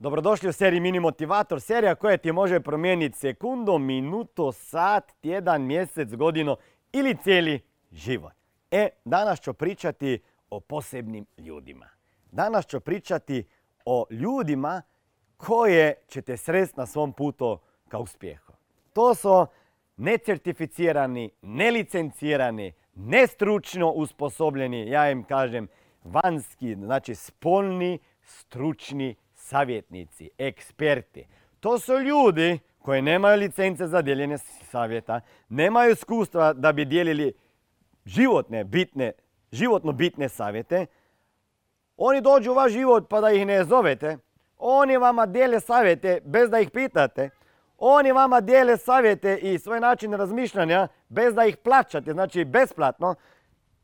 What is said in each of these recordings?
Dobrodošli u seriji Mini Motivator, serija koja ti može promijeniti sekundo, minuto, sat, tjedan, mjesec, godinu ili cijeli život. E, danas ću pričati o posebnim ljudima. Danas ću pričati o ljudima koje ćete sresti na svom putu ka uspjehu. To su necertificirani, nelicencirani, nestručno usposobljeni, ja im kažem vanjski, znači spolni, stručni savjetnici, eksperti. To su ljudi koji nemaju licence za dijeljenje savjeta, nemaju iskustva da bi dijelili životne, bitne, životno bitne savjete. Oni dođu u vaš život pa da ih ne zovete. Oni vama dijele savjete bez da ih pitate. Oni vama dijele savjete i svoj način razmišljanja bez da ih plaćate, znači besplatno.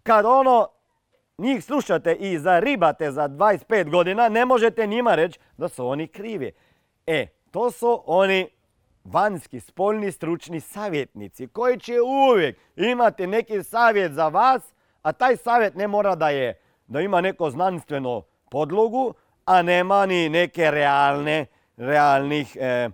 Kad ono njih slušate i zaribate za 25 godina, ne možete njima reći da su oni krivi. E, to su oni vanjski, spoljni, stručni savjetnici koji će uvijek imati neki savjet za vas, a taj savjet ne mora da je, da ima neko znanstveno podlogu, a nema ni neke realne, realnih e, e,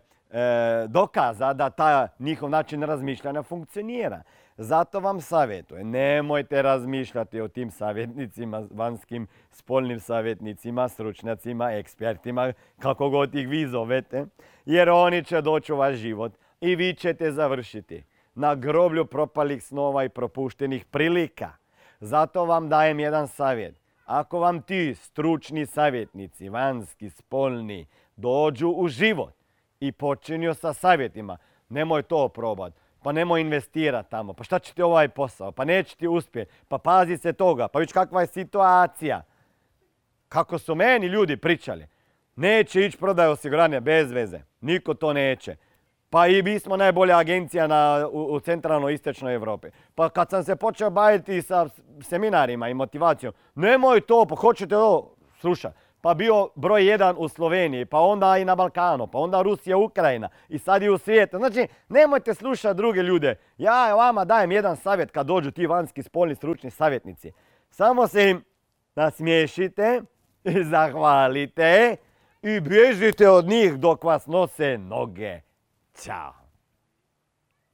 dokaza da ta njihov način razmišljanja funkcionira. Zato vam savjetujem, nemojte razmišljati o tim savjetnicima, vanjskim spolnim savjetnicima, stručnjacima, ekspertima, kako god ih vi zovete, jer oni će doći u vaš život i vi ćete završiti na groblju propalih snova i propuštenih prilika. Zato vam dajem jedan savjet. Ako vam ti stručni savjetnici, vanjski, spolni, dođu u život i počinju sa savjetima, nemoj to probati pa nemoj investirati tamo, pa šta će ti ovaj posao, pa neće ti uspjeti, pa pazi se toga, pa viš kakva je situacija. Kako su meni ljudi pričali, neće ići prodaj osiguranja bez veze, niko to neće. Pa i mi smo najbolja agencija na, u, u centralnoj istočnoj Europi. Pa kad sam se počeo baviti sa seminarima i motivacijom, nemoj to, pa hoćete to, slušaj, pa bio broj jedan u Sloveniji, pa onda i na Balkanu, pa onda Rusija, Ukrajina i sad i u svijetu. Znači, nemojte slušati druge ljude. Ja vama dajem jedan savjet kad dođu ti vanjski spolni stručni savjetnici. Samo se im nasmiješite zahvalite i bježite od njih dok vas nose noge. Ćao.